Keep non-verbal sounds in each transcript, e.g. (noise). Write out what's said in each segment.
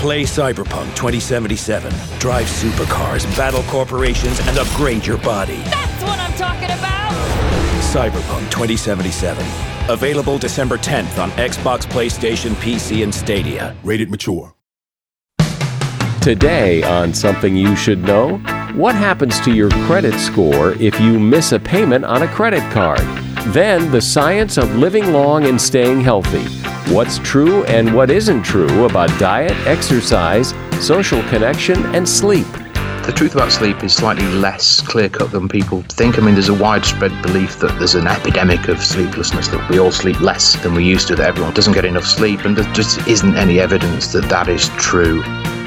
Play Cyberpunk 2077. Drive supercars, battle corporations, and upgrade your body. That's what I'm talking about! Cyberpunk 2077. Available December 10th on Xbox, PlayStation, PC, and Stadia. Rated mature. Today on Something You Should Know What happens to your credit score if you miss a payment on a credit card? Then, the science of living long and staying healthy. What's true and what isn't true about diet, exercise, social connection, and sleep. The truth about sleep is slightly less clear cut than people think. I mean, there's a widespread belief that there's an epidemic of sleeplessness, that we all sleep less than we used to, that everyone doesn't get enough sleep, and there just isn't any evidence that that is true.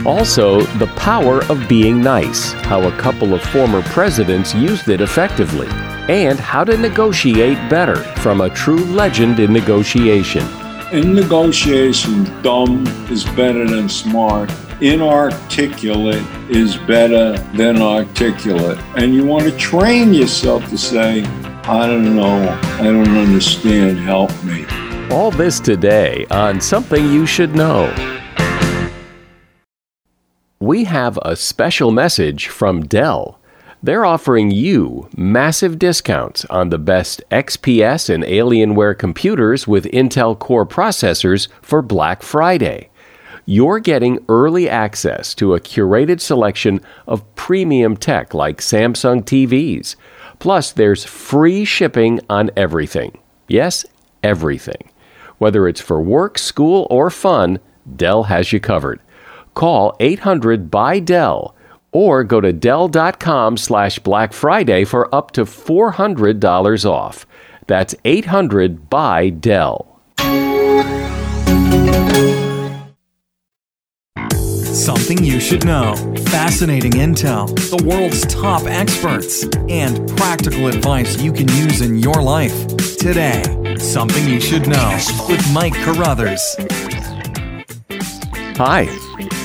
Also, the power of being nice, how a couple of former presidents used it effectively, and how to negotiate better from a true legend in negotiation. In negotiation, dumb is better than smart. Inarticulate is better than articulate. And you want to train yourself to say, I don't know, I don't understand, help me. All this today on Something You Should Know. We have a special message from Dell. They're offering you massive discounts on the best XPS and Alienware computers with Intel Core processors for Black Friday. You're getting early access to a curated selection of premium tech like Samsung TVs. Plus, there's free shipping on everything. Yes, everything. Whether it's for work, school, or fun, Dell has you covered. Call 800 by Dell or go to Dell.com slash Black Friday for up to $400 off. That's 800 by Dell. Something you should know. Fascinating intel, the world's top experts, and practical advice you can use in your life. Today, Something You Should Know with Mike Carruthers. Hi,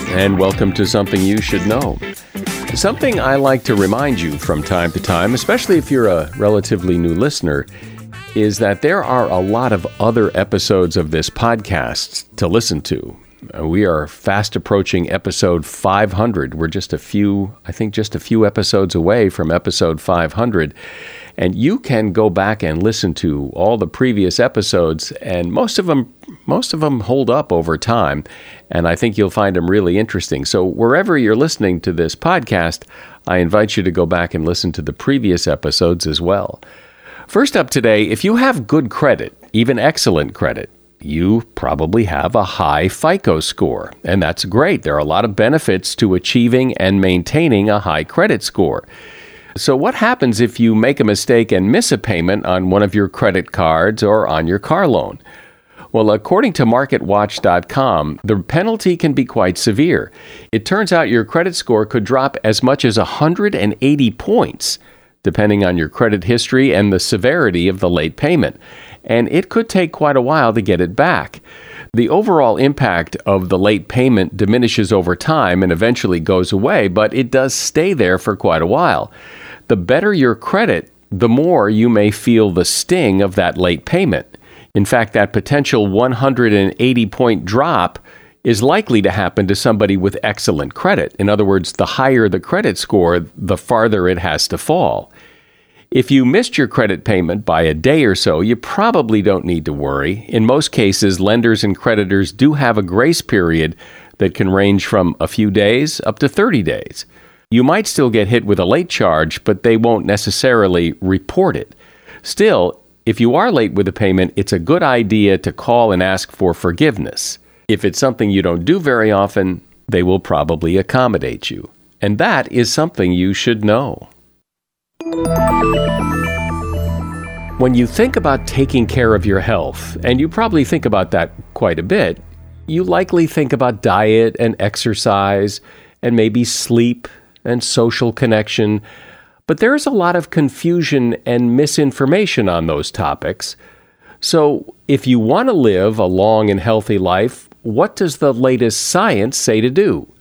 and welcome to Something You Should Know. Something I like to remind you from time to time, especially if you're a relatively new listener, is that there are a lot of other episodes of this podcast to listen to. Uh, we are fast approaching episode 500. We're just a few, I think, just a few episodes away from episode 500. And you can go back and listen to all the previous episodes, and most of them, most of them hold up over time. And I think you'll find them really interesting. So wherever you're listening to this podcast, I invite you to go back and listen to the previous episodes as well. First up today, if you have good credit, even excellent credit, you probably have a high FICO score, and that's great. There are a lot of benefits to achieving and maintaining a high credit score. So, what happens if you make a mistake and miss a payment on one of your credit cards or on your car loan? Well, according to MarketWatch.com, the penalty can be quite severe. It turns out your credit score could drop as much as 180 points, depending on your credit history and the severity of the late payment and it could take quite a while to get it back. The overall impact of the late payment diminishes over time and eventually goes away, but it does stay there for quite a while. The better your credit, the more you may feel the sting of that late payment. In fact, that potential 180 point drop is likely to happen to somebody with excellent credit. In other words, the higher the credit score, the farther it has to fall. If you missed your credit payment by a day or so, you probably don't need to worry. In most cases, lenders and creditors do have a grace period that can range from a few days up to 30 days. You might still get hit with a late charge, but they won't necessarily report it. Still, if you are late with a payment, it's a good idea to call and ask for forgiveness. If it's something you don't do very often, they will probably accommodate you. And that is something you should know. When you think about taking care of your health, and you probably think about that quite a bit, you likely think about diet and exercise and maybe sleep and social connection. But there's a lot of confusion and misinformation on those topics. So, if you want to live a long and healthy life, what does the latest science say to do?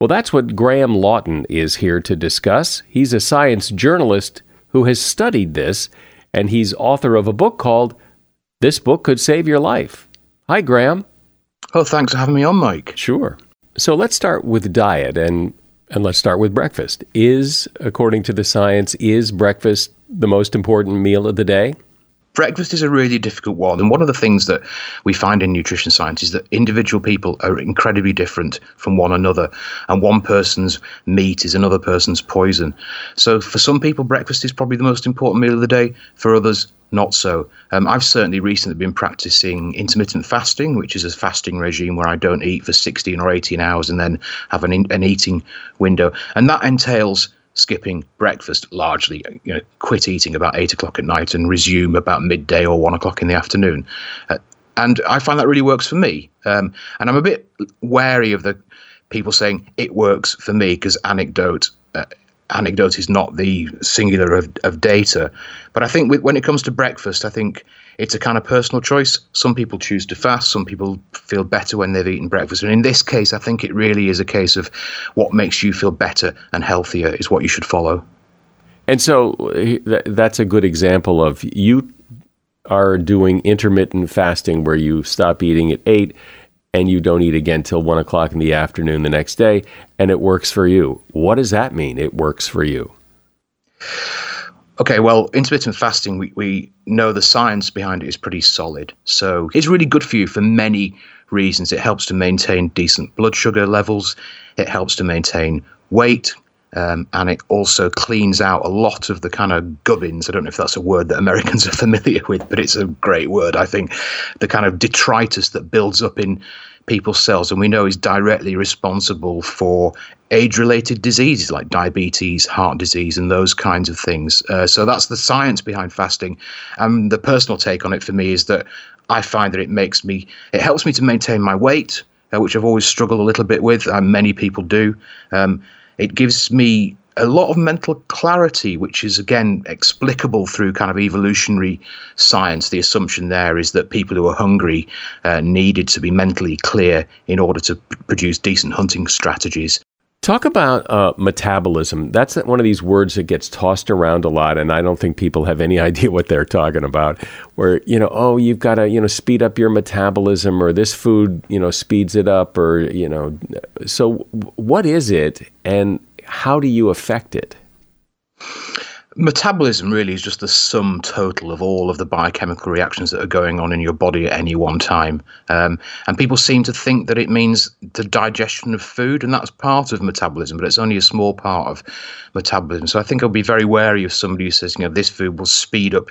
Well, that's what Graham Lawton is here to discuss. He's a science journalist who has studied this, and he's author of a book called This Book Could Save Your Life. Hi, Graham. Oh, thanks for having me on, Mike. Sure. So let's start with diet and and let's start with breakfast. Is according to the science is breakfast the most important meal of the day? breakfast is a really difficult one. And one of the things that we find in nutrition science is that individual people are incredibly different from one another. And one person's meat is another person's poison. So for some people, breakfast is probably the most important meal of the day. For others, not so. Um, I've certainly recently been practicing intermittent fasting, which is a fasting regime where I don't eat for 16 or 18 hours and then have an, an eating window. And that entails skipping breakfast largely, you know, quit eating about eight o'clock at night and resume about midday or one o'clock in the afternoon. Uh, and I find that really works for me. Um, and I'm a bit wary of the people saying it works for me because anecdote. Uh, anecdote is not the singular of, of data. But I think with, when it comes to breakfast, I think it's a kind of personal choice. Some people choose to fast, some people feel better when they've eaten breakfast. And in this case, I think it really is a case of what makes you feel better and healthier is what you should follow. And so that's a good example of you are doing intermittent fasting where you stop eating at eight and you don't eat again till one o'clock in the afternoon the next day, and it works for you. What does that mean? It works for you. Okay, well, intermittent fasting, we, we know the science behind it is pretty solid. So it's really good for you for many reasons. It helps to maintain decent blood sugar levels, it helps to maintain weight, um, and it also cleans out a lot of the kind of gubbins. I don't know if that's a word that Americans are (laughs) familiar with, but it's a great word, I think. The kind of detritus that builds up in people's cells, and we know is directly responsible for age related diseases like diabetes, heart disease, and those kinds of things. Uh, so that's the science behind fasting. And the personal take on it for me is that I find that it makes me, it helps me to maintain my weight, uh, which I've always struggled a little bit with, and many people do. Um, it gives me a lot of mental clarity, which is again explicable through kind of evolutionary science. The assumption there is that people who are hungry uh, needed to be mentally clear in order to p- produce decent hunting strategies. Talk about uh, metabolism. That's one of these words that gets tossed around a lot, and I don't think people have any (laughs) idea what they're talking about. Where you know, oh, you've got to you know speed up your metabolism, or this food you know speeds it up, or you know. So, what is it, and how do you affect it? Metabolism really is just the sum total of all of the biochemical reactions that are going on in your body at any one time. Um, and people seem to think that it means the digestion of food, and that's part of metabolism, but it's only a small part of metabolism. So I think I'll be very wary of somebody who says, you know, this food will speed up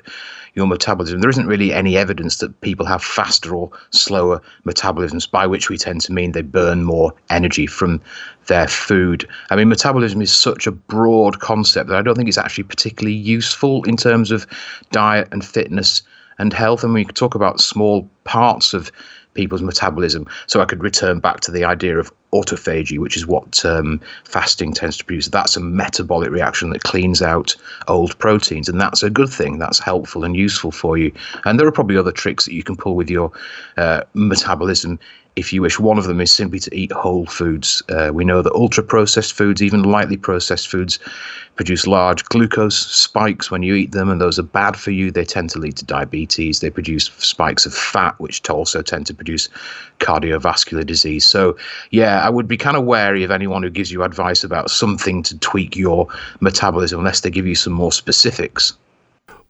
your metabolism. There isn't really any evidence that people have faster or slower metabolisms, by which we tend to mean they burn more energy from their food. I mean, metabolism is such a broad concept that I don't think it's actually particularly useful in terms of diet and fitness and health. And we could talk about small parts of people's metabolism. So I could return back to the idea of autophagy, which is what um, fasting tends to produce. That's a metabolic reaction that cleans out old proteins, and that's a good thing. That's helpful and useful for you. And there are probably other tricks that you can pull with your uh, metabolism if you wish. One of them is simply to eat whole foods. Uh, we know that ultra processed foods, even lightly processed foods, produce large glucose spikes when you eat them, and those are bad for you. They tend to lead to diabetes. They produce spikes of fat, which also tend to produce cardiovascular disease. So, yeah, I would be kind of wary of anyone who gives you advice about something to tweak your metabolism unless they give you some more specifics.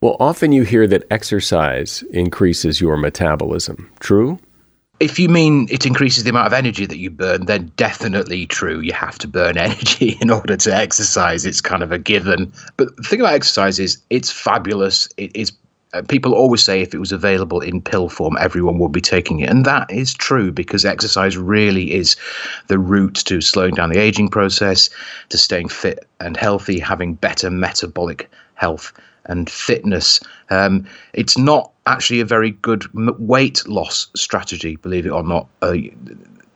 Well, often you hear that exercise increases your metabolism. True? If you mean it increases the amount of energy that you burn, then definitely true. You have to burn (laughs) energy in order to exercise. It's kind of a given. But the thing about exercise is it's fabulous. It is. Uh, people always say if it was available in pill form, everyone would be taking it. And that is true because exercise really is the route to slowing down the aging process, to staying fit and healthy, having better metabolic health and fitness. Um, it's not actually a very good weight loss strategy, believe it or not. Uh,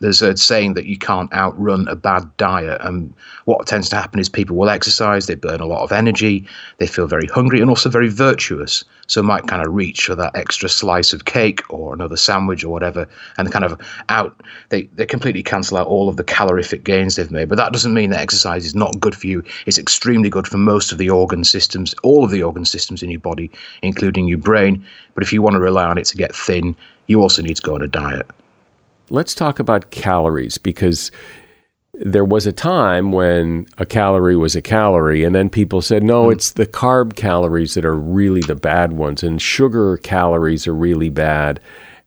there's a saying that you can't outrun a bad diet. And what tends to happen is people will exercise, they burn a lot of energy, they feel very hungry and also very virtuous. So might kind of reach for that extra slice of cake or another sandwich or whatever, and kind of out they, they completely cancel out all of the calorific gains they've made. But that doesn't mean that exercise is not good for you. It's extremely good for most of the organ systems, all of the organ systems in your body, including your brain. But if you want to rely on it to get thin, you also need to go on a diet let's talk about calories because there was a time when a calorie was a calorie, and then people said, no, mm. it's the carb calories that are really the bad ones, and sugar calories are really bad.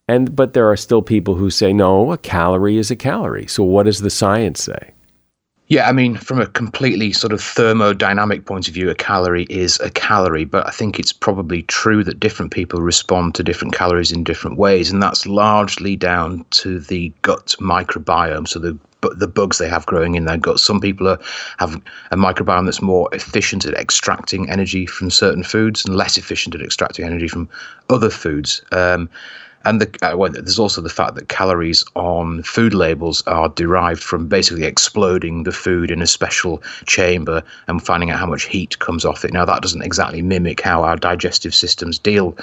And but there are still people who say, no, a calorie is a calorie. So what does the science say? Yeah, I mean, from a completely sort of thermodynamic point of view, a calorie is a calorie, but I think it's probably true that different people respond to different calories in different ways, and that's largely down to the gut microbiome, so the the bugs they have growing in their gut. Some people are, have a microbiome that's more efficient at extracting energy from certain foods and less efficient at extracting energy from other foods. Um, and the, uh, well, there's also the fact that calories on food labels are derived from basically exploding the food in a special chamber and finding out how much heat comes off it. Now, that doesn't exactly mimic how our digestive systems deal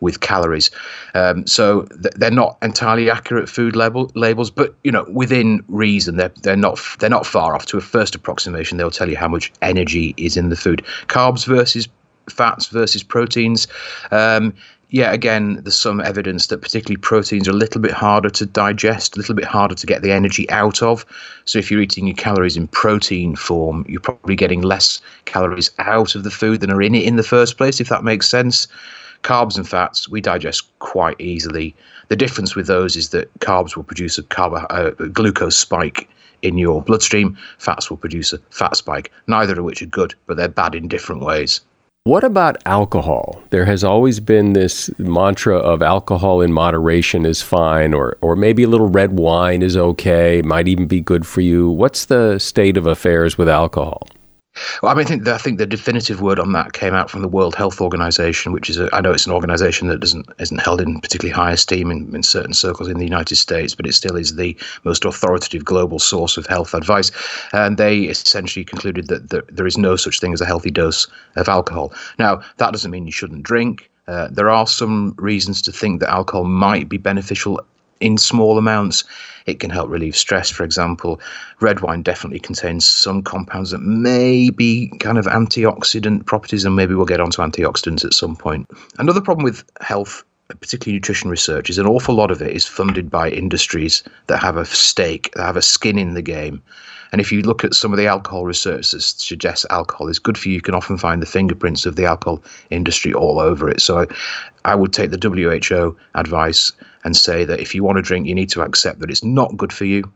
with calories. Um, so th- they're not entirely accurate food label labels, but you know within reason, they're they're not they're not far off. To a first approximation, they'll tell you how much energy is in the food. Carbs versus fats versus proteins. Um, yeah, again, there's some evidence that particularly proteins are a little bit harder to digest, a little bit harder to get the energy out of. So if you're eating your calories in protein form, you're probably getting less calories out of the food than are in it in the first place, if that makes sense. Carbs and fats we digest quite easily. The difference with those is that carbs will produce a, a uh, glucose spike in your bloodstream. Fats will produce a fat spike. Neither of which are good, but they're bad in different ways. What about alcohol? There has always been this mantra of alcohol in moderation is fine, or, or maybe a little red wine is okay, might even be good for you. What's the state of affairs with alcohol? Well, I mean, I think the, I think the definitive word on that came out from the World Health Organization, which is a, I know it's an organization that doesn't isn't held in particularly high esteem in, in certain circles in the United States, but it still is the most authoritative global source of health advice. And they essentially concluded that there, there is no such thing as a healthy dose of alcohol. Now, that doesn't mean you shouldn't drink. Uh, there are some reasons to think that alcohol might be beneficial in small amounts. It can help relieve stress, for example. Red wine definitely contains some compounds that may be kind of antioxidant properties, and maybe we'll get onto antioxidants at some point. Another problem with health particularly nutrition research, is an awful lot of it is funded by industries that have a stake, that have a skin in the game. And if you look at some of the alcohol research that suggests alcohol is good for you, you can often find the fingerprints of the alcohol industry all over it. So I, would take the WHO advice and say that if you want to drink, you need to accept that it's not good for you.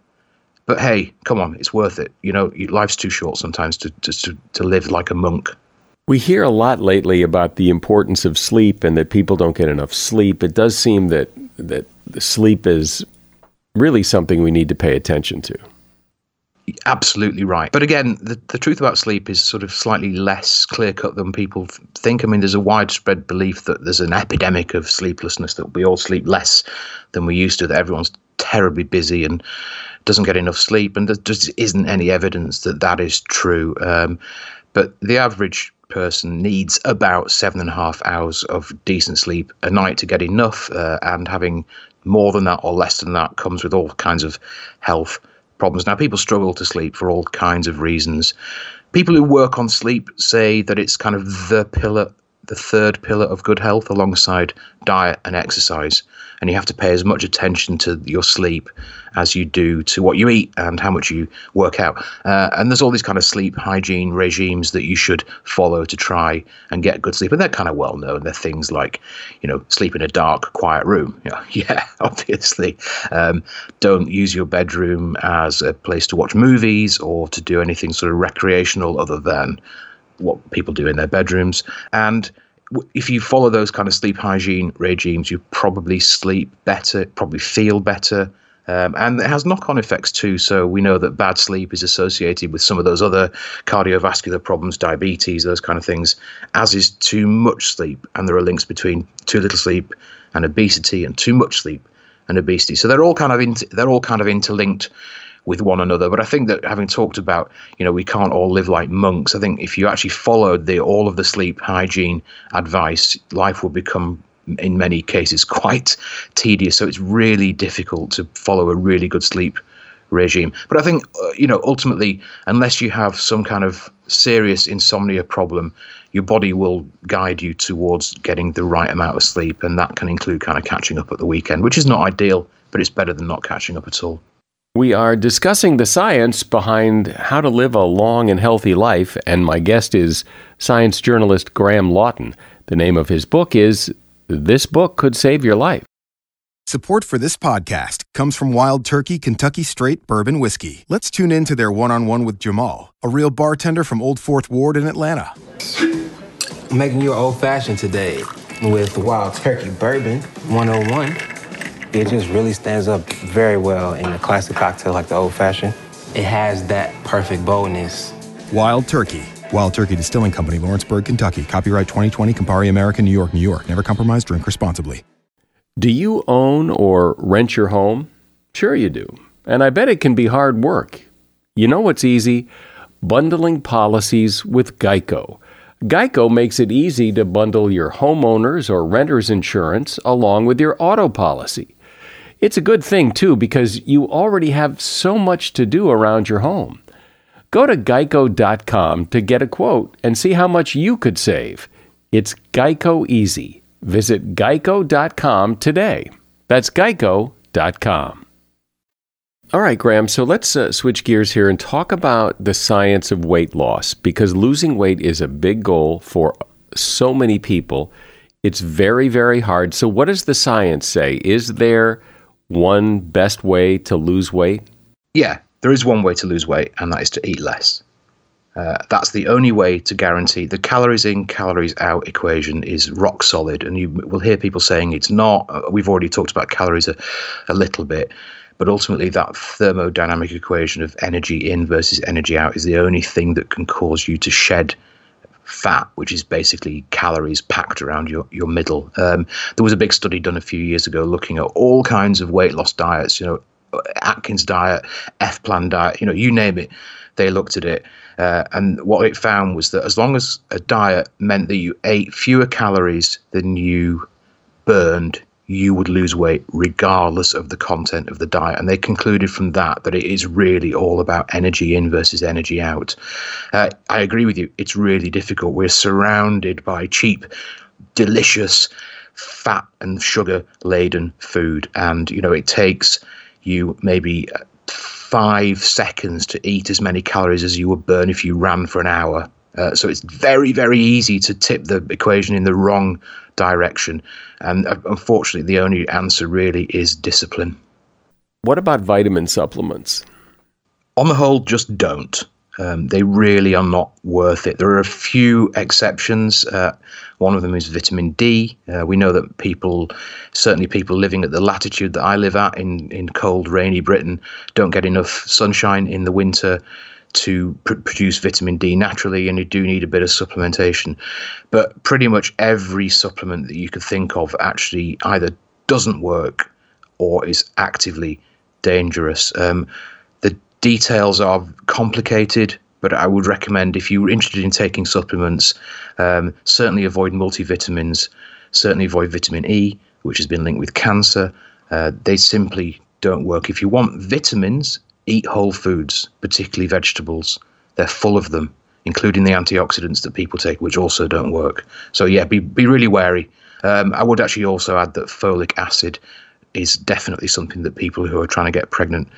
But hey, come on, it's worth it. You know, life's too short sometimes to, to, to live like a monk. We hear a lot lately about the importance of sleep and that people don't get enough sleep. It does seem that that sleep is really something we need to pay attention to. Absolutely right. But again, the, the truth about sleep is sort of slightly less clear cut than people think. I mean, there's a widespread belief that there's an epidemic of sleeplessness, that we all sleep less than we used to, that everyone's terribly busy and doesn't get enough sleep. And there just isn't any evidence that that is true. Um, but the average person needs about seven and a half hours of decent sleep a night to get enough. Uh, and having more than that or less than that comes with all kinds of health problems. Now, people struggle to sleep for all kinds of reasons. People who work on sleep say that it's kind of the pillar, the third pillar of good health alongside diet and exercise and you have to pay as much attention to your sleep as you do to what you eat and how much you work out. Uh, and there's all these kind of sleep hygiene regimes that you should follow to try and get good sleep, and they're kind of well known. They're things like, you know, sleep in a dark, quiet room. (laughs) Yeah, yeah obviously. Um, don't use your bedroom as a place to watch movies or to do anything sort of recreational other than what people do in their bedrooms. And if you follow those kind of sleep hygiene regimes, you probably sleep better, probably feel better. Um, and it has knock on effects too. So we know that bad sleep is associated with some of those other cardiovascular problems, diabetes, those kind of things, as is too much sleep. And there are links between too little sleep and obesity, and too much sleep and obesity. So they're all kind of they're all kind of interlinked with one another. But I think that having talked about, you know, we can't all live like monks. I think if you actually followed the all of the sleep hygiene advice, life would become in many cases (laughs) quite tedious. So it's really difficult to follow a really good sleep regime. But I think, uh, you know, ultimately, unless you have some kind of serious insomnia problem, your body will guide you towards getting the right amount of sleep. And that can include kind of catching up at the weekend, which is not ideal, but it's better than not catching up at all. We are discussing the science behind how to live a long and healthy life, and my guest is science journalist Graham Lawton. The name of his book is This Book Could Save Your Life. Support for this podcast comes from Wild Turkey Kentucky Straight Bourbon Whiskey. Let's tune in to their one on one with Jamal, a real bartender from Old Fourth Ward in Atlanta. I'm making you an old fashioned today with Wild Turkey Bourbon 101. It just really stands up very well in a classic cocktail like the old fashioned. It has that perfect boldness. Wild Turkey. Wild Turkey Distilling Company, Lawrenceburg, Kentucky. Copyright 2020, Campari American, New York, New York. Never compromise, drink responsibly. Do you own or rent your home? Sure, you do. And I bet it can be hard work. You know what's easy? Bundling policies with Geico. Geico makes it easy to bundle your homeowners or renters insurance along with your auto policy. It's a good thing, too, because you already have so much to do around your home. Go to geico.com to get a quote and see how much you could save. It's Geico Easy. Visit geico.com today. That's geico.com. All right, Graham, so let's uh, switch gears here and talk about the science of weight loss because losing weight is a big goal for so many people. It's very, very hard. So, what does the science say? Is there one best way to lose weight? Yeah, there is one way to lose weight, and that is to eat less. Uh, that's the only way to guarantee the calories in, calories out equation is rock solid. And you will hear people saying it's not. Uh, we've already talked about calories a, a little bit, but ultimately, that thermodynamic equation of energy in versus energy out is the only thing that can cause you to shed fat, which is basically calories packed around your, your middle. Um, there was a big study done a few years ago looking at all kinds of weight loss diets, you know, Atkins diet, F plan diet, you know, you name it. They looked at it. Uh, and what it found was that as long as a diet meant that you ate fewer calories than you burned, you would lose weight regardless of the content of the diet. And they concluded from that that it is really all about energy in versus energy out. Uh, I agree with you. It's really difficult. We're surrounded by cheap, delicious, fat and sugar laden food. And, you know, it takes you maybe five seconds to eat as many calories as you would burn if you ran for an hour. Uh, so it's very, very easy to tip the equation in the wrong direction. And uh, unfortunately, the only answer really is discipline. What about vitamin supplements? On the whole, just don't. Um, they really are not worth it. There are a few exceptions. Uh, one of them is vitamin D. Uh, we know that people, certainly people living at the latitude that I live at in, in cold, rainy Britain, don't get enough sunshine in the winter to pr- produce vitamin D naturally, and you do need a bit of supplementation. But pretty much every supplement that you could think of actually either doesn't work or is actively dangerous. Um, the details are complicated, but I would recommend if you're interested in taking supplements, um, certainly avoid multivitamins, certainly avoid vitamin E, which has been linked with cancer. Uh, they simply don't work. If you want vitamins, eat whole foods, particularly vegetables. They're full of them, including the antioxidants that people take, which also don't work. So yeah, be be really wary. Um, I would actually also add that folic acid is definitely something that people who are trying to get pregnant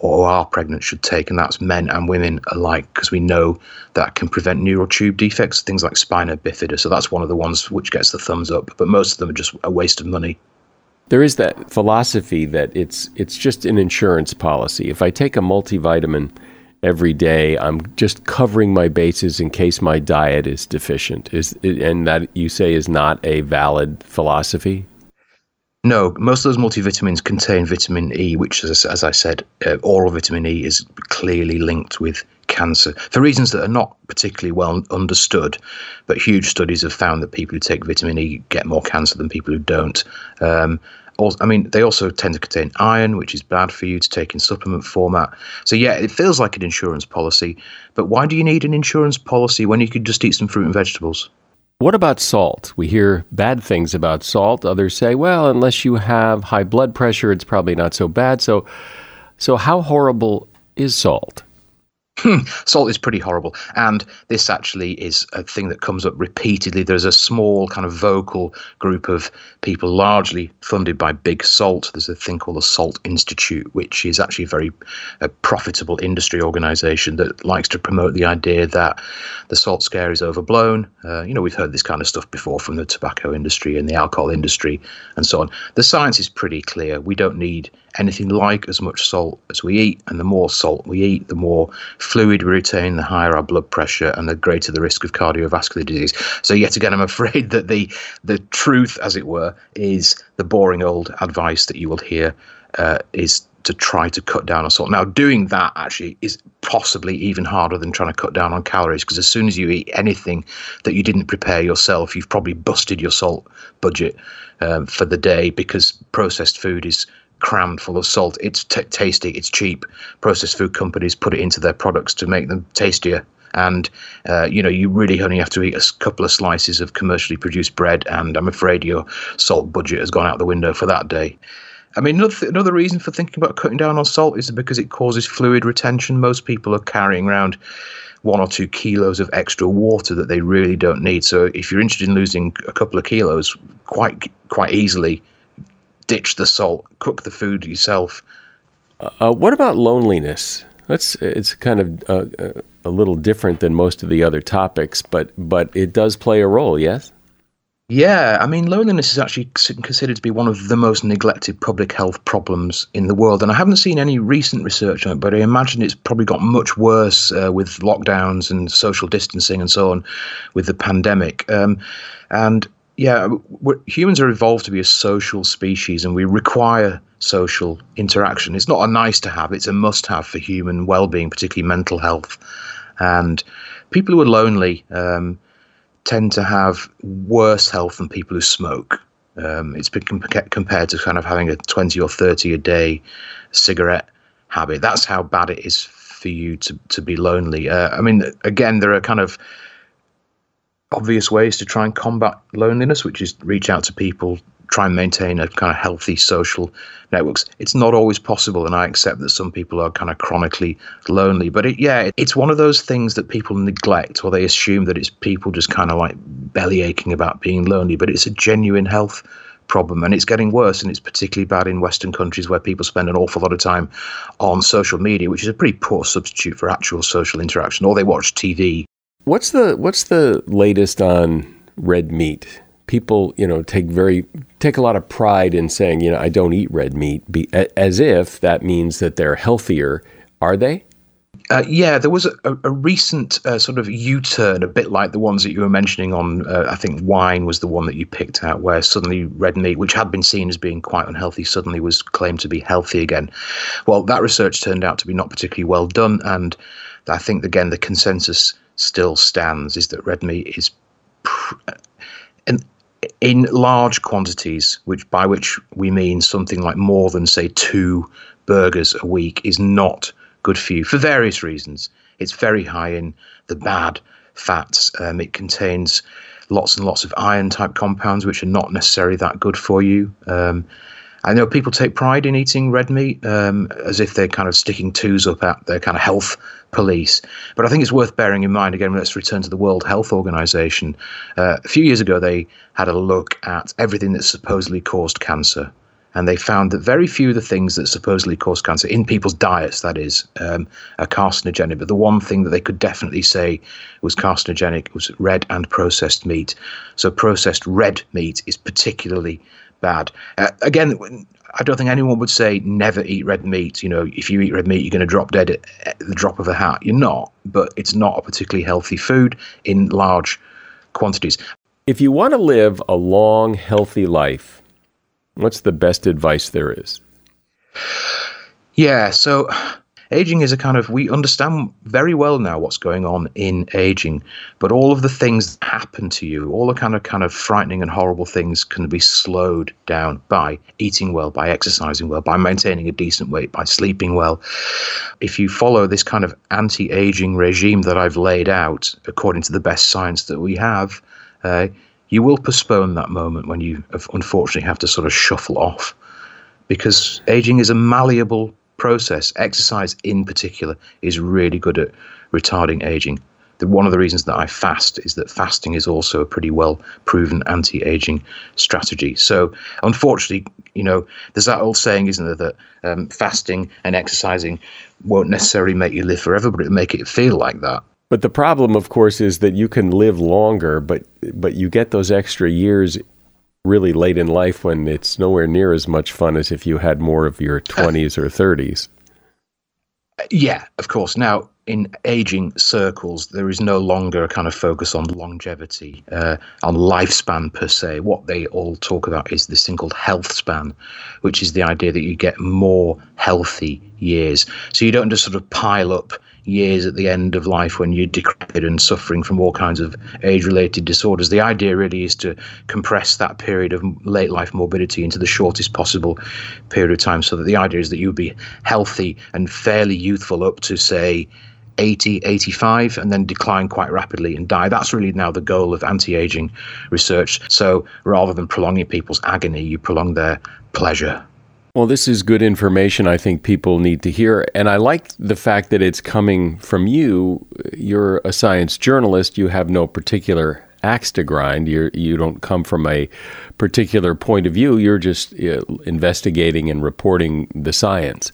or are pregnant should take, and that's men and women alike, because we know that can prevent neural tube defects, things like spina bifida. So that's one of the ones which gets the thumbs up, but most of them are just a waste of money. There is that philosophy that it's it's just an insurance policy. If I take a multivitamin every day, I'm just covering my bases in case my diet is deficient. Is and that you say is not a valid philosophy? No, most of those multivitamins contain vitamin E, which, as, as I said, uh, oral vitamin E is clearly linked with cancer for reasons that are not particularly well understood. But huge studies have found that people who take vitamin E get more cancer than people who don't. Um, also, I mean, they also tend to contain iron, which is bad for you to take in supplement format. So, yeah, it feels like an insurance policy. But why do you need an insurance policy when you could just eat some fruit and vegetables? What about salt? We hear bad things about salt. Others say, well, unless you have high blood pressure, it's probably not so bad. So, so how horrible is salt? Salt is pretty horrible. And this actually is a thing that comes up repeatedly. There's a small kind of vocal group of people, largely funded by Big Salt. There's a thing called the Salt Institute, which is actually a very profitable industry organization that likes to promote the idea that the salt scare is overblown. Uh, you know, we've heard this kind of stuff before from the tobacco industry and the alcohol industry and so on. The science is pretty clear. We don't need anything like as much salt as we eat, and the more salt we eat, the more fluid we retain, the higher our blood pressure, and the greater the risk of cardiovascular disease. So yet again, I'm afraid (laughs) that the the truth, as it were, is the boring old advice that you will hear uh, is to try to cut down on salt. Now, doing that actually is possibly even harder than trying to cut down on calories because as soon as you eat anything that you didn't prepare yourself, you've probably busted your salt budget um, for the day because processed food is crammed full of salt. It's t- tasty, it's cheap. Processed food companies put it into their products to make them tastier. And uh, you know, you really only have to eat a couple of slices of commercially produced bread, and I'm afraid your salt budget has gone out the window for that day. I mean, another, another reason for thinking about cutting down on salt is because it causes fluid retention. Most people are carrying around one or two kilos of extra water that they really don't need. So if you're interested in losing a couple of kilos, quite quite easily ditch the salt, cook the food yourself. Uh, what about loneliness? That's it's kind of uh, uh, a little different than most of the other topics, but but it does play a role. Yes. Yeah, I mean, loneliness is actually considered to be one of the most neglected public health problems in the world. And I haven't seen any recent research on it, but I imagine it's probably got much worse uh, with lockdowns and social distancing and so on with the pandemic. Um, and yeah, humans are evolved to be a social species and we require social interaction. It's not a nice to have, it's a must have for human well being, particularly mental health. And people who are lonely um, tend to have worse health than people who smoke. Um, it's been comp- compared to kind of having a 20 or 30 a day cigarette habit. That's how bad it is for you to, to be lonely. Uh, I mean, again, there are kind of obvious ways to try and combat loneliness, which is reach out to people, try and maintain a kind of healthy social networks. It's not always possible, and I accept that some people are kind of chronically lonely. But it, yeah, it's one of those things that people neglect, or they assume that it's people just kind of like belly aching about being lonely. But it's a genuine health problem and it's getting worse and it's particularly bad in western countries where people spend an awful lot of time on social media which is a pretty poor substitute for actual social interaction or they watch tv What's the what's the latest on red meat? People, you know, take very take a lot of pride in saying, you know, I don't eat red meat, be, as if that means that they're healthier. Are they? Uh, yeah, there was a, a recent uh, sort of U-turn, a bit like the ones that you were mentioning on. Uh, I think wine was the one that you picked out, where suddenly red meat, which had been seen as being quite unhealthy, suddenly was claimed to be healthy again. Well, that research turned out to be not particularly well done, and I think again the consensus still stands is that red meat is pr- in, in large quantities, which by which we mean something like more than say two burgers a week, is not good for you for various reasons. It's very high in the bad fats. Um, it contains lots and lots of iron type compounds, which are not necessarily that good for you. Um, I know people take pride in eating red meat um, as if they're kind of sticking twos up at their kind of health police. But I think it's worth bearing in mind again. Let's return to the World Health Organization. Uh, a few years ago, they had a look at everything that supposedly caused cancer. And they found that very few of the things that supposedly cause cancer in people's diets, that is, um, are carcinogenic. But the one thing that they could definitely say was carcinogenic was red and processed meat. So processed red meat is particularly bad. Uh, again, I don't think anyone would say never eat red meat. You know, if you eat red meat, you're going to drop dead at the drop of a hat. You're not, but it's not a particularly healthy food in large quantities. If you want to live a long, healthy life, what's the best advice there is? Yeah, so aging is a kind of we understand very well now what's going on in aging but all of the things that happen to you all the kind of kind of frightening and horrible things can be slowed down by eating well by exercising well by maintaining a decent weight by sleeping well. If you follow this kind of anti-aging regime that i've laid out according to the best science that we have uh, you will postpone that moment when you unfortunately have to sort of shuffle off because aging is a malleable process, exercise in particular, is really good at retarding aging. The, one of the reasons that I fast is that fasting is also a pretty well proven anti aging strategy. So, unfortunately, you know, there's that old saying, isn't there, that um, fasting and exercising won't necessarily make you live forever, but it'll make it feel like that. But the problem, of course, is that you can live longer, but but you get those extra years really late in life when it's nowhere near as much fun as if you had more of your 20s or 30s. Yeah, of course. Now, in aging circles, there is no longer a kind of focus on longevity, uh, on lifespan per se. What they all talk about is this thing called health span, which is the idea that you get more healthy years. So you don't just sort of pile up years at the end of life when you're decrepit and suffering from all kinds of age related disorders. The idea really is to compress that period of late life morbidity into the shortest possible period of time so that the idea is that you'll be healthy and fairly youthful up to, say, 80, 85, and then decline quite rapidly and die. That's really now the goal of anti aging research. So rather than prolonging people's agony, you prolong their pleasure. Well, this is good information I think people need to hear. And I like the fact that it's coming from you. You're a science journalist, you have no particular axe to grind. You're, you don't come from a particular point of view. You're just uh, investigating and reporting the science.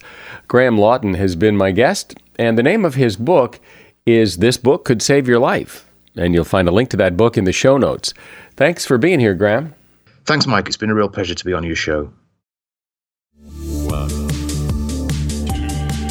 Graham Lawton has been my guest, and the name of his book is This Book Could Save Your Life. And you'll find a link to that book in the show notes. Thanks for being here, Graham. Thanks, Mike. It's been a real pleasure to be on your show.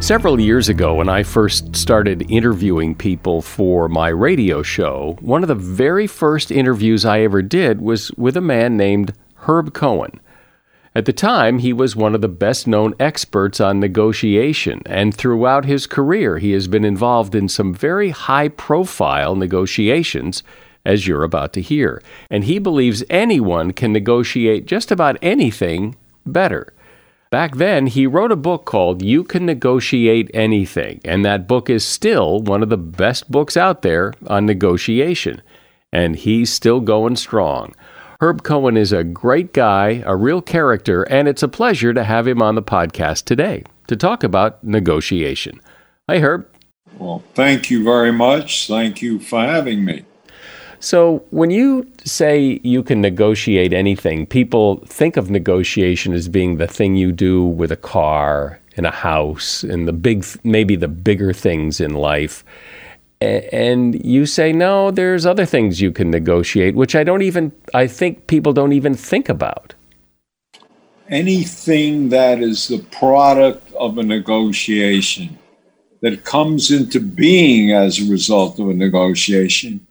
Several years ago, when I first started interviewing people for my radio show, one of the very first interviews I ever did was with a man named Herb Cohen. At the time, he was one of the best known experts on negotiation, and throughout his career, he has been involved in some very high profile negotiations, as you're about to hear. And he believes anyone can negotiate just about anything better. Back then, he wrote a book called You Can Negotiate Anything, and that book is still one of the best books out there on negotiation. And he's still going strong. Herb Cohen is a great guy, a real character, and it's a pleasure to have him on the podcast today to talk about negotiation. Hi, Herb. Well, thank you very much. Thank you for having me. So, when you say you can negotiate anything, people think of negotiation as being the thing you do with a car, in a house, and the big, maybe the bigger things in life. And you say, no, there's other things you can negotiate, which I don't even, I think people don't even think about. Anything that is the product of a negotiation that comes into being as a result of a negotiation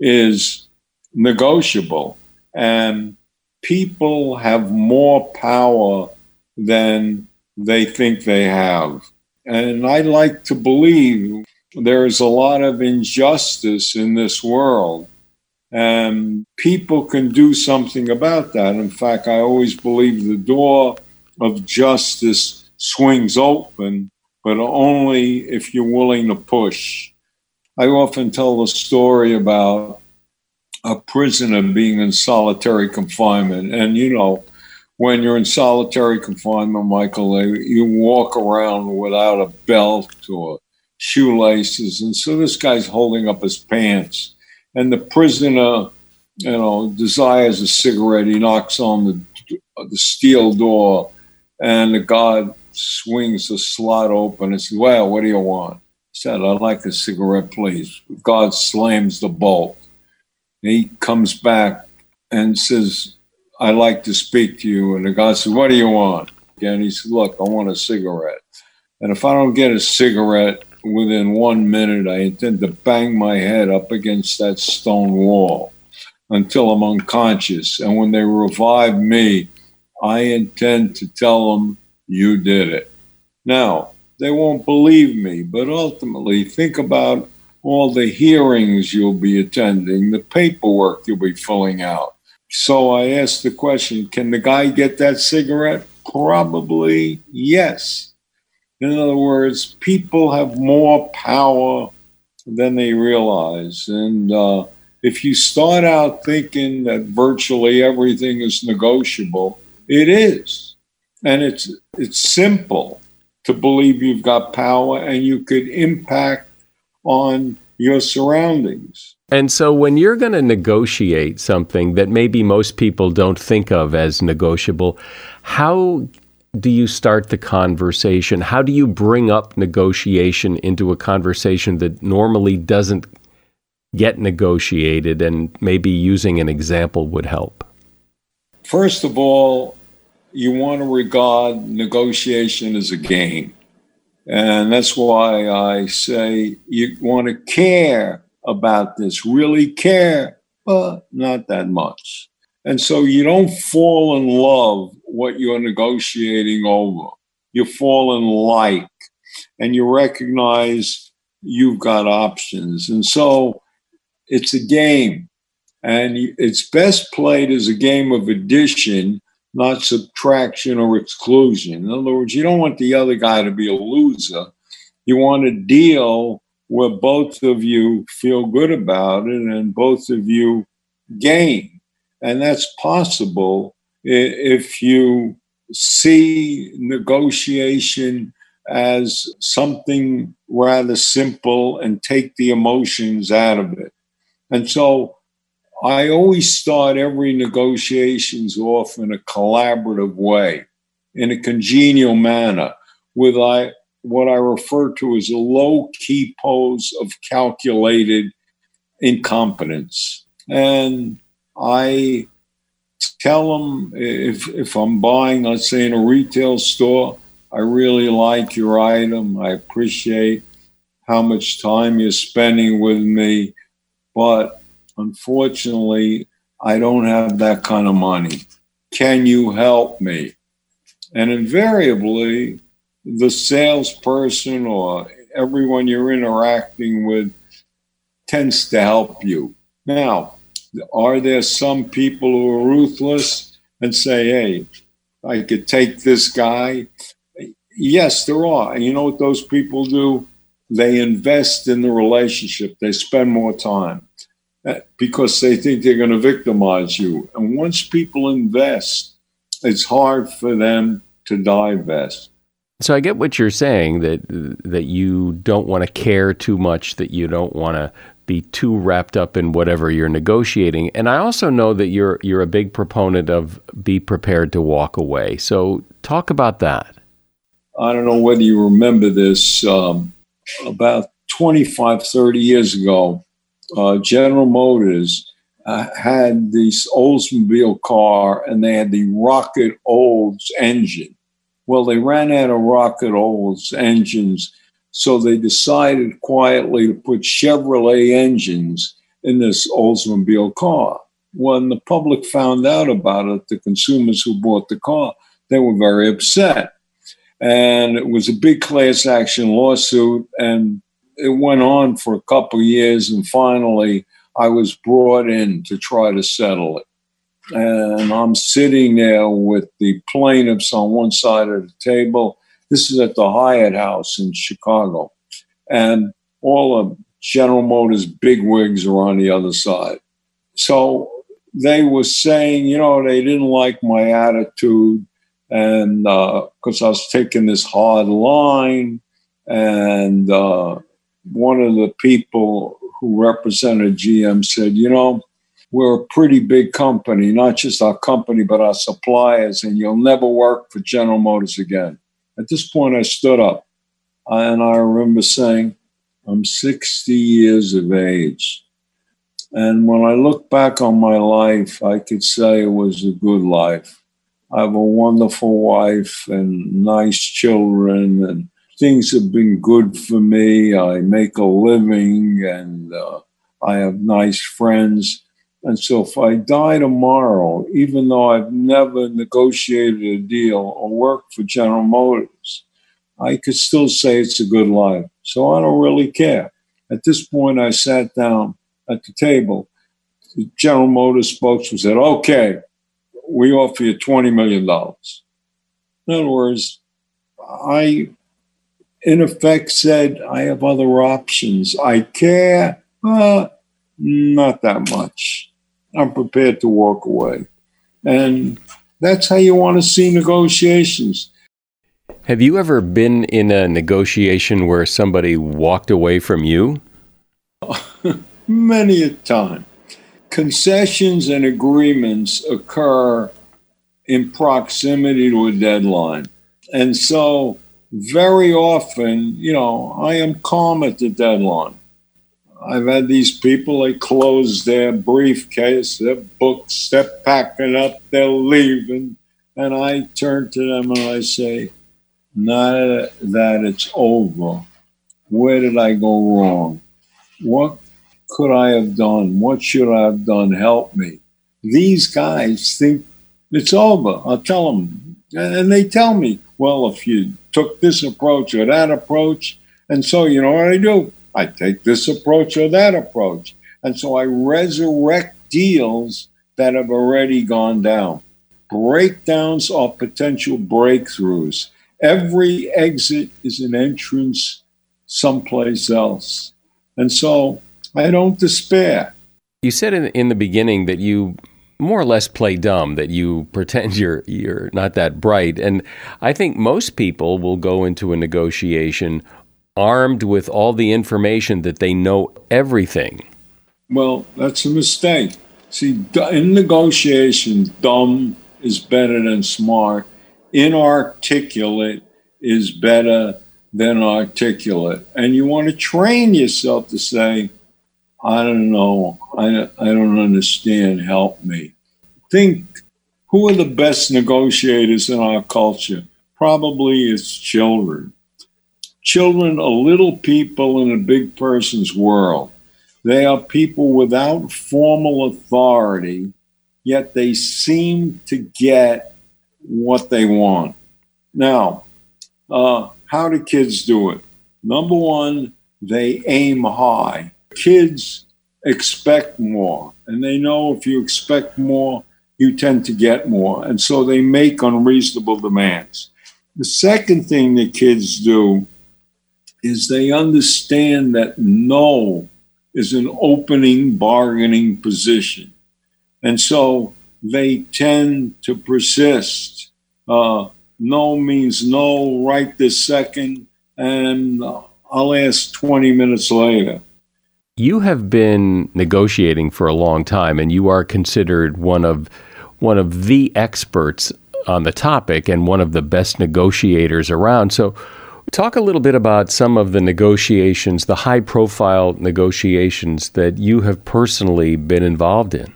is negotiable. And people have more power than they think they have. And I like to believe there is a lot of injustice in this world. And people can do something about that. In fact, I always believe the door of justice swings open, but only if you're willing to push. I often tell the story about a prisoner being in solitary confinement. And, you know, when you're in solitary confinement, Michael, you walk around without a belt or shoelaces. And so this guy's holding up his pants. And the prisoner, you know, desires a cigarette. He knocks on the, the steel door. And the guard swings the slot open and says, Well, what do you want? Said, I'd like a cigarette, please. God slams the bolt. He comes back and says, I'd like to speak to you. And the guy says, What do you want? And he said, Look, I want a cigarette. And if I don't get a cigarette within one minute, I intend to bang my head up against that stone wall until I'm unconscious. And when they revive me, I intend to tell them you did it. Now, they won't believe me, but ultimately, think about all the hearings you'll be attending, the paperwork you'll be filling out. So I asked the question can the guy get that cigarette? Probably yes. In other words, people have more power than they realize. And uh, if you start out thinking that virtually everything is negotiable, it is. And it's, it's simple to believe you've got power and you could impact on your surroundings. And so, when you're going to negotiate something that maybe most people don't think of as negotiable, how do you start the conversation? How do you bring up negotiation into a conversation that normally doesn't get negotiated? And maybe using an example would help. First of all, you want to regard negotiation as a game. And that's why I say you want to care about this, really care, but not that much. And so you don't fall in love what you're negotiating over. You fall in like and you recognize you've got options. And so it's a game. And it's best played as a game of addition not subtraction or exclusion. In other words, you don't want the other guy to be a loser. You want a deal where both of you feel good about it and both of you gain. And that's possible if you see negotiation as something rather simple and take the emotions out of it. And so I always start every negotiations off in a collaborative way, in a congenial manner, with I what I refer to as a low key pose of calculated incompetence. And I tell them if, if I'm buying, let's say in a retail store, I really like your item. I appreciate how much time you're spending with me, but Unfortunately, I don't have that kind of money. Can you help me? And invariably, the salesperson or everyone you're interacting with tends to help you. Now, are there some people who are ruthless and say, hey, I could take this guy? Yes, there are. And you know what those people do? They invest in the relationship, they spend more time because they think they're going to victimize you. And once people invest, it's hard for them to divest. So I get what you're saying that that you don't want to care too much, that you don't want to be too wrapped up in whatever you're negotiating. And I also know that you're you're a big proponent of be prepared to walk away. So talk about that. I don't know whether you remember this. Um, about 25, 30 years ago, uh, General Motors uh, had this Oldsmobile car and they had the Rocket Olds engine. Well, they ran out of Rocket Olds engines, so they decided quietly to put Chevrolet engines in this Oldsmobile car. When the public found out about it, the consumers who bought the car, they were very upset. And it was a big class action lawsuit, and it went on for a couple years, and finally, I was brought in to try to settle it. And I'm sitting there with the plaintiffs on one side of the table. This is at the Hyatt House in Chicago. And all of General Motors bigwigs are on the other side. So they were saying, you know, they didn't like my attitude and because uh, I was taking this hard line and uh, one of the people who represented GM said, you know, we're a pretty big company, not just our company, but our suppliers, and you'll never work for General Motors again. At this point, I stood up and I remember saying, I'm 60 years of age. And when I look back on my life, I could say it was a good life. I have a wonderful wife and nice children, and things have been good for me. I make a living and uh, I have nice friends. And so if I die tomorrow, even though I've never negotiated a deal or worked for General Motors, I could still say it's a good life. So I don't really care. At this point, I sat down at the table. The General Motors spokesman said, okay, we offer you $20 million. In other words, I, in effect, said, I have other options. I care, uh, not that much. I'm prepared to walk away. And that's how you want to see negotiations. Have you ever been in a negotiation where somebody walked away from you? (laughs) Many a time. Concessions and agreements occur in proximity to a deadline. And so, very often, you know, I am calm at the deadline. I've had these people, they close their briefcase, their books, they're packing up, they're leaving. And I turn to them and I say, not that it's over. Where did I go wrong? What could I have done? What should I have done? Help me. These guys think it's over. I'll tell them. And they tell me, well, if you took this approach or that approach, and so you know what I do? I take this approach or that approach. And so I resurrect deals that have already gone down. Breakdowns are potential breakthroughs. Every exit is an entrance someplace else. And so I don't despair. You said in, in the beginning that you more or less play dumb, that you (laughs) pretend you're you're not that bright. And I think most people will go into a negotiation armed with all the information that they know everything. Well, that's a mistake. See, in negotiations, dumb is better than smart. Inarticulate is better than articulate. And you want to train yourself to say, I don't know, I, I don't understand, help me. Think who are the best negotiators in our culture? Probably it's children. Children are little people in a big person's world. They are people without formal authority, yet they seem to get what they want. Now, uh, how do kids do it? Number one, they aim high. Kids expect more, and they know if you expect more, you tend to get more. And so they make unreasonable demands. The second thing that kids do is they understand that no is an opening bargaining position. And so they tend to persist. Uh, no means no right this second, and I'll ask 20 minutes later. You have been negotiating for a long time, and you are considered one of one of the experts on the topic and one of the best negotiators around. So, talk a little bit about some of the negotiations, the high profile negotiations that you have personally been involved in.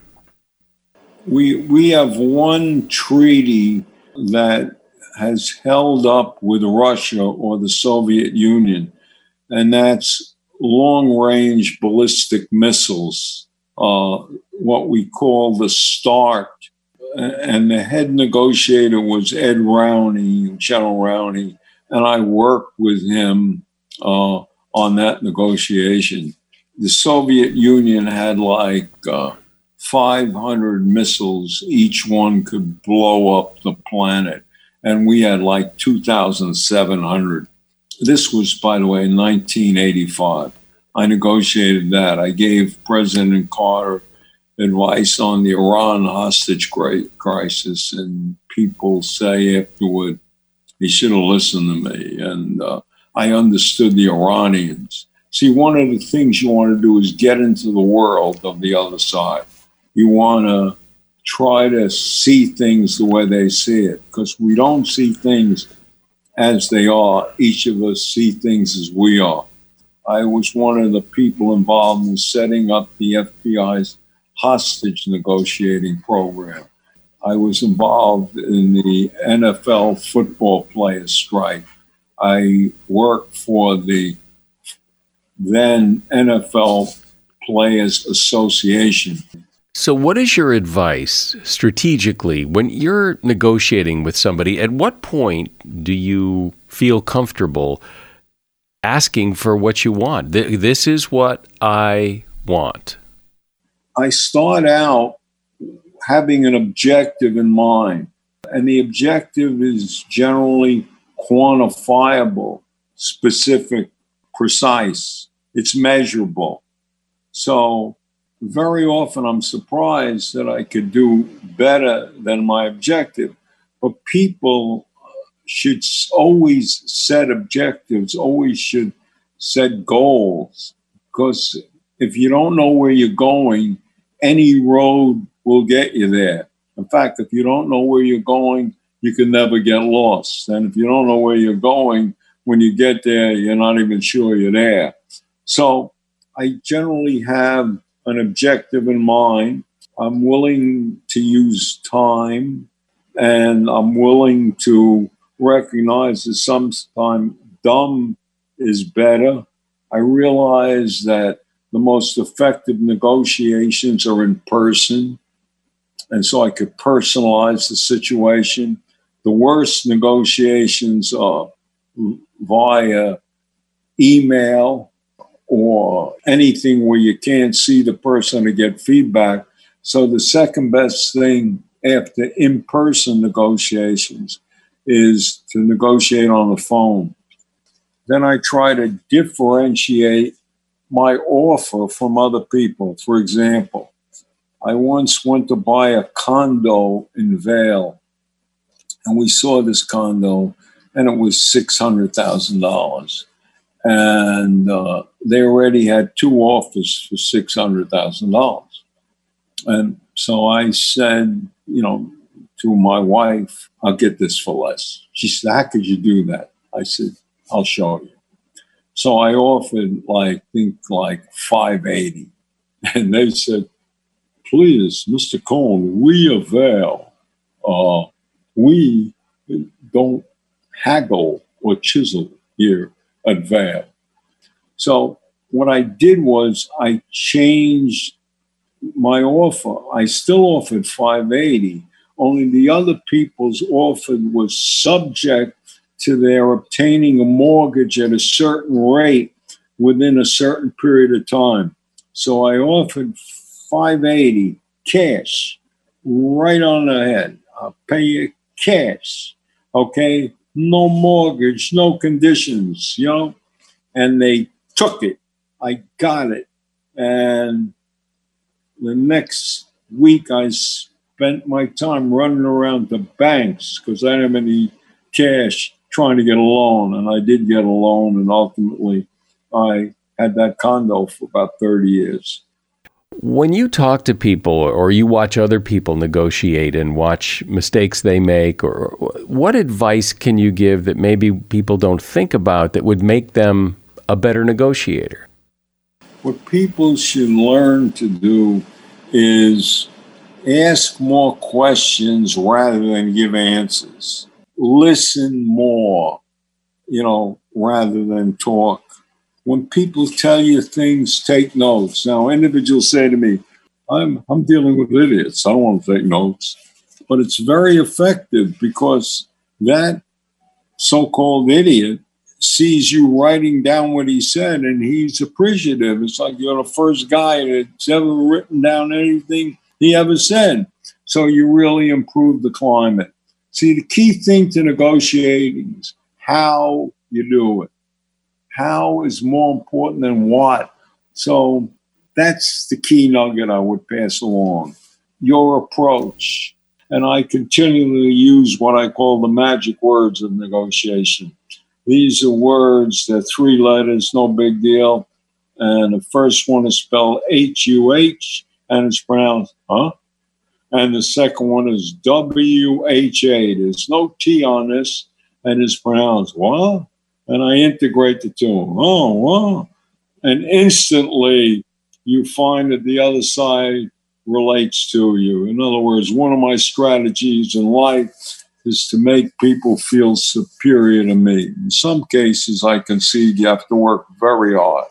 We, we have one treaty that has held up with Russia or the Soviet Union, and that's long range ballistic missiles, uh, what we call the START and the head negotiator was Ed Rowny, General Rowny, and I worked with him uh, on that negotiation. The Soviet Union had like uh, 500 missiles, each one could blow up the planet, and we had like 2,700. This was, by the way, in 1985. I negotiated that. I gave President Carter advice on the Iran hostage crisis, and people say afterward, he should have listened to me. And uh, I understood the Iranians. See, one of the things you want to do is get into the world of the other side. You want to try to see things the way they see it because we don't see things as they are. Each of us see things as we are. I was one of the people involved in setting up the FBI's hostage negotiating program. I was involved in the NFL football players strike. I worked for the then NFL Players Association. So, what is your advice strategically when you're negotiating with somebody? At what point do you feel comfortable asking for what you want? This is what I want. I start out having an objective in mind, and the objective is generally quantifiable, specific, precise, it's measurable. So, very often I'm surprised that I could do better than my objective. But people should always set objectives, always should set goals. Because if you don't know where you're going, any road will get you there. In fact, if you don't know where you're going, you can never get lost. And if you don't know where you're going, when you get there, you're not even sure you're there. So I generally have an objective in mind. I'm willing to use time and I'm willing to recognize that sometimes dumb is better. I realize that the most effective negotiations are in person. And so I could personalize the situation. The worst negotiations are via email or anything where you can't see the person to get feedback. So the second best thing after in person negotiations is to negotiate on the phone. Then I try to differentiate my offer from other people. For example, I once went to buy a condo in Vail, and we saw this condo, and it was $600,000 and uh, they already had two offers for six hundred thousand dollars. And so I said, you know, to my wife, "I'll get this for less." She said, "How could you do that?" I said, "I'll show you." So I offered, like, think like five eighty, and they said, "Please, Mr. Cohen, we avail. Uh, we don't haggle or chisel here." Advance. So what I did was I changed my offer. I still offered 580, only the other people's offer was subject to their obtaining a mortgage at a certain rate within a certain period of time. So I offered 580 cash right on the head. I'll pay you cash. Okay no mortgage, no conditions, you know? And they took it. I got it. And the next week, I spent my time running around the banks because I didn't have any cash trying to get a loan. And I did get a loan. And ultimately, I had that condo for about 30 years. When you talk to people or you watch other people negotiate and watch mistakes they make, or what advice can you give that maybe people don't think about that would make them a better negotiator? What people should learn to do is ask more questions rather than give answers. Listen more, you know, rather than talk when people tell you things, take notes. Now, individuals say to me, I'm, I'm dealing with idiots. I don't want to take notes. But it's very effective because that so called idiot sees you writing down what he said and he's appreciative. It's like you're the first guy that's ever written down anything he ever said. So you really improve the climate. See, the key thing to negotiating is how you do it how is more important than what. So that's the key nugget I would pass along. Your approach. And I continually use what I call the magic words of negotiation. These are words, they're three letters, no big deal. And the first one is spelled H U H, and it's pronounced, huh? And the second one is W H A. There's no T on this, and it's pronounced, what? And I integrate the two. Oh? And instantly you find that the other side relates to you. In other words, one of my strategies in life is to make people feel superior to me. In some cases, I concede you have to work very hard.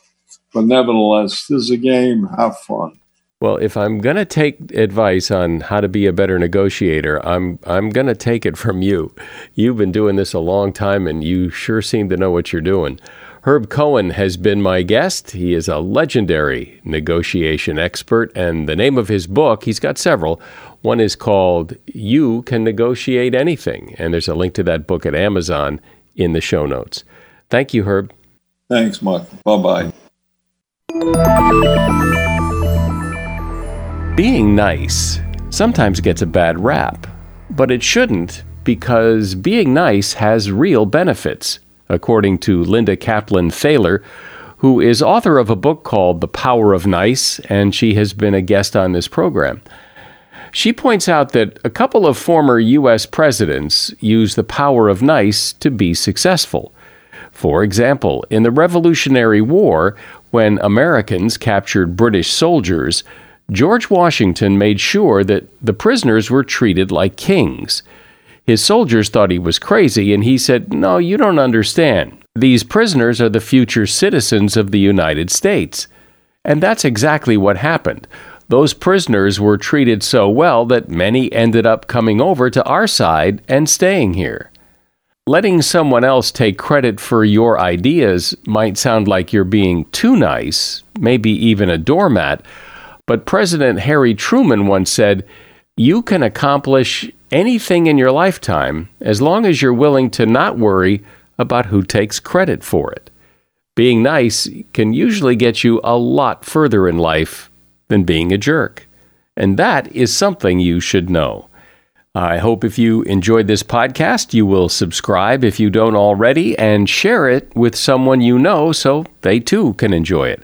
But nevertheless, this is a game, have fun. Well, if I'm going to take advice on how to be a better negotiator, I'm I'm going to take it (laughs) from you. You've been doing this a long time and you sure seem to know what you're doing. Herb Cohen has been my guest. He is a legendary negotiation expert, and the name of his book, he's got several. One is called You Can Negotiate Anything, and there's a link to that book at Amazon in the show notes. Thank you, Herb. Thanks, Mark. Bye bye. Being nice sometimes gets a bad rap, but it shouldn't because being nice has real benefits according to Linda Kaplan Thaler, who is author of a book called The Power of Nice, and she has been a guest on this program. She points out that a couple of former U.S. presidents used the power of nice to be successful. For example, in the Revolutionary War, when Americans captured British soldiers, George Washington made sure that the prisoners were treated like kings. His soldiers thought he was crazy, and he said, No, you don't understand. These prisoners are the future citizens of the United States. And that's exactly what happened. Those prisoners were treated so well that many ended up coming over to our side and staying here. Letting someone else take credit for your ideas might sound like you're being too nice, maybe even a doormat, but President Harry Truman once said, You can accomplish anything in your lifetime as long as you're willing to not worry about who takes credit for it. Being nice can usually get you a lot further in life than being a jerk. And that is something you should know. I hope if you enjoyed this podcast, you will subscribe if you don't already and share it with someone you know so they too can enjoy it.